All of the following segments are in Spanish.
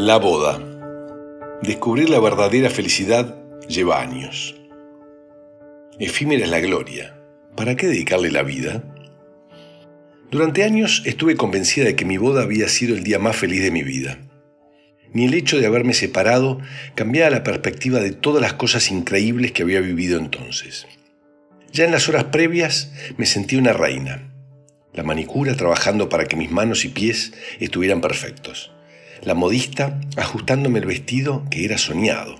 La boda. Descubrir la verdadera felicidad lleva años. Efímera es la gloria. ¿Para qué dedicarle la vida? Durante años estuve convencida de que mi boda había sido el día más feliz de mi vida. Ni el hecho de haberme separado cambiaba la perspectiva de todas las cosas increíbles que había vivido entonces. Ya en las horas previas me sentí una reina. La manicura trabajando para que mis manos y pies estuvieran perfectos la modista ajustándome el vestido que era soñado,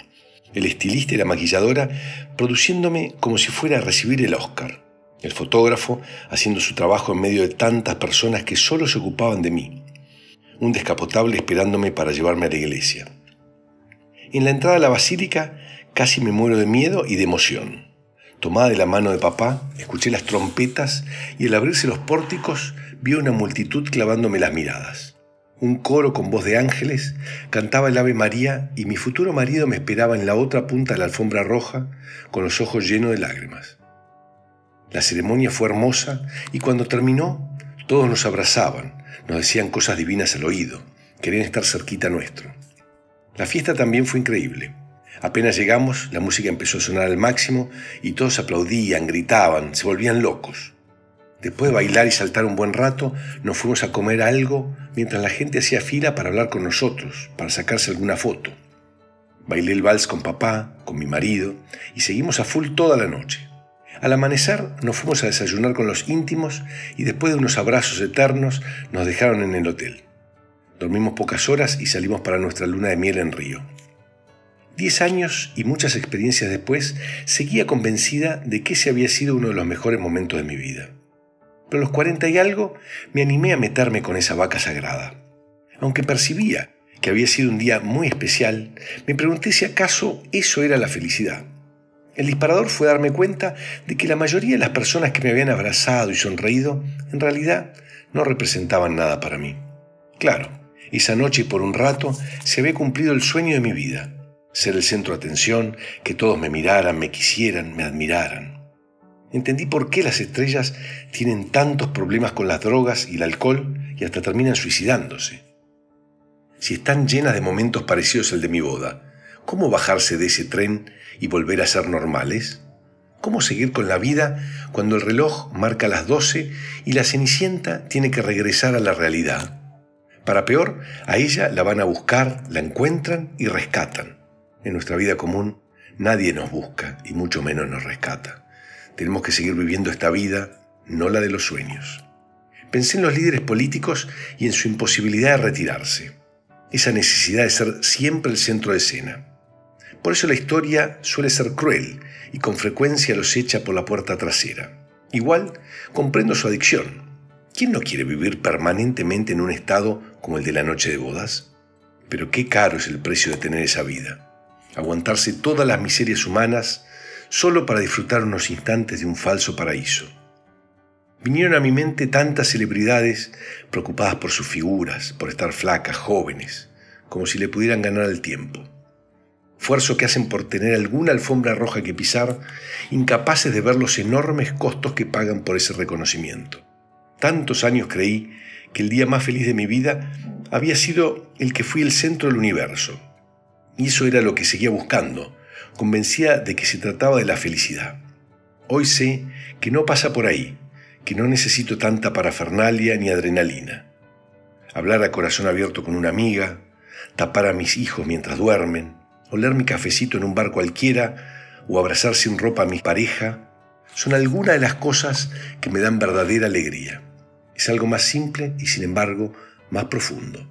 el estilista y la maquilladora produciéndome como si fuera a recibir el Oscar, el fotógrafo haciendo su trabajo en medio de tantas personas que solo se ocupaban de mí, un descapotable esperándome para llevarme a la iglesia. En la entrada a la basílica casi me muero de miedo y de emoción. Tomada de la mano de papá, escuché las trompetas y al abrirse los pórticos vi una multitud clavándome las miradas. Un coro con voz de ángeles cantaba el Ave María y mi futuro marido me esperaba en la otra punta de la alfombra roja con los ojos llenos de lágrimas. La ceremonia fue hermosa y cuando terminó todos nos abrazaban, nos decían cosas divinas al oído, querían estar cerquita nuestro. La fiesta también fue increíble. Apenas llegamos, la música empezó a sonar al máximo y todos aplaudían, gritaban, se volvían locos. Después de bailar y saltar un buen rato, nos fuimos a comer algo mientras la gente hacía fila para hablar con nosotros, para sacarse alguna foto. Bailé el vals con papá, con mi marido, y seguimos a full toda la noche. Al amanecer nos fuimos a desayunar con los íntimos y después de unos abrazos eternos nos dejaron en el hotel. Dormimos pocas horas y salimos para nuestra luna de miel en Río. Diez años y muchas experiencias después, seguía convencida de que ese había sido uno de los mejores momentos de mi vida. Pero a los cuarenta y algo me animé a meterme con esa vaca sagrada. Aunque percibía que había sido un día muy especial, me pregunté si acaso eso era la felicidad. El disparador fue darme cuenta de que la mayoría de las personas que me habían abrazado y sonreído en realidad no representaban nada para mí. Claro, esa noche por un rato se había cumplido el sueño de mi vida, ser el centro de atención, que todos me miraran, me quisieran, me admiraran. Entendí por qué las estrellas tienen tantos problemas con las drogas y el alcohol y hasta terminan suicidándose. Si están llenas de momentos parecidos al de mi boda, ¿cómo bajarse de ese tren y volver a ser normales? ¿Cómo seguir con la vida cuando el reloj marca las 12 y la cenicienta tiene que regresar a la realidad? Para peor, a ella la van a buscar, la encuentran y rescatan. En nuestra vida común nadie nos busca y mucho menos nos rescata. Tenemos que seguir viviendo esta vida, no la de los sueños. Pensé en los líderes políticos y en su imposibilidad de retirarse. Esa necesidad de ser siempre el centro de escena. Por eso la historia suele ser cruel y con frecuencia los echa por la puerta trasera. Igual, comprendo su adicción. ¿Quién no quiere vivir permanentemente en un estado como el de la noche de bodas? Pero qué caro es el precio de tener esa vida. Aguantarse todas las miserias humanas solo para disfrutar unos instantes de un falso paraíso. Vinieron a mi mente tantas celebridades preocupadas por sus figuras, por estar flacas, jóvenes, como si le pudieran ganar el tiempo. Esfuerzo que hacen por tener alguna alfombra roja que pisar, incapaces de ver los enormes costos que pagan por ese reconocimiento. Tantos años creí que el día más feliz de mi vida había sido el que fui el centro del universo. Y eso era lo que seguía buscando, convencida de que se trataba de la felicidad. Hoy sé que no pasa por ahí, que no necesito tanta parafernalia ni adrenalina. Hablar a corazón abierto con una amiga, tapar a mis hijos mientras duermen, oler mi cafecito en un bar cualquiera o abrazar sin ropa a mi pareja, son algunas de las cosas que me dan verdadera alegría. Es algo más simple y sin embargo más profundo.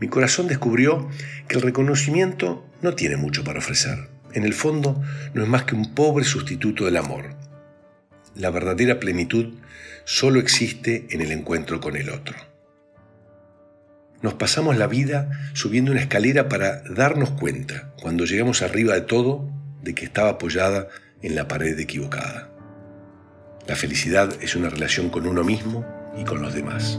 Mi corazón descubrió que el reconocimiento no tiene mucho para ofrecer en el fondo, no es más que un pobre sustituto del amor. La verdadera plenitud solo existe en el encuentro con el otro. Nos pasamos la vida subiendo una escalera para darnos cuenta, cuando llegamos arriba de todo, de que estaba apoyada en la pared equivocada. La felicidad es una relación con uno mismo y con los demás.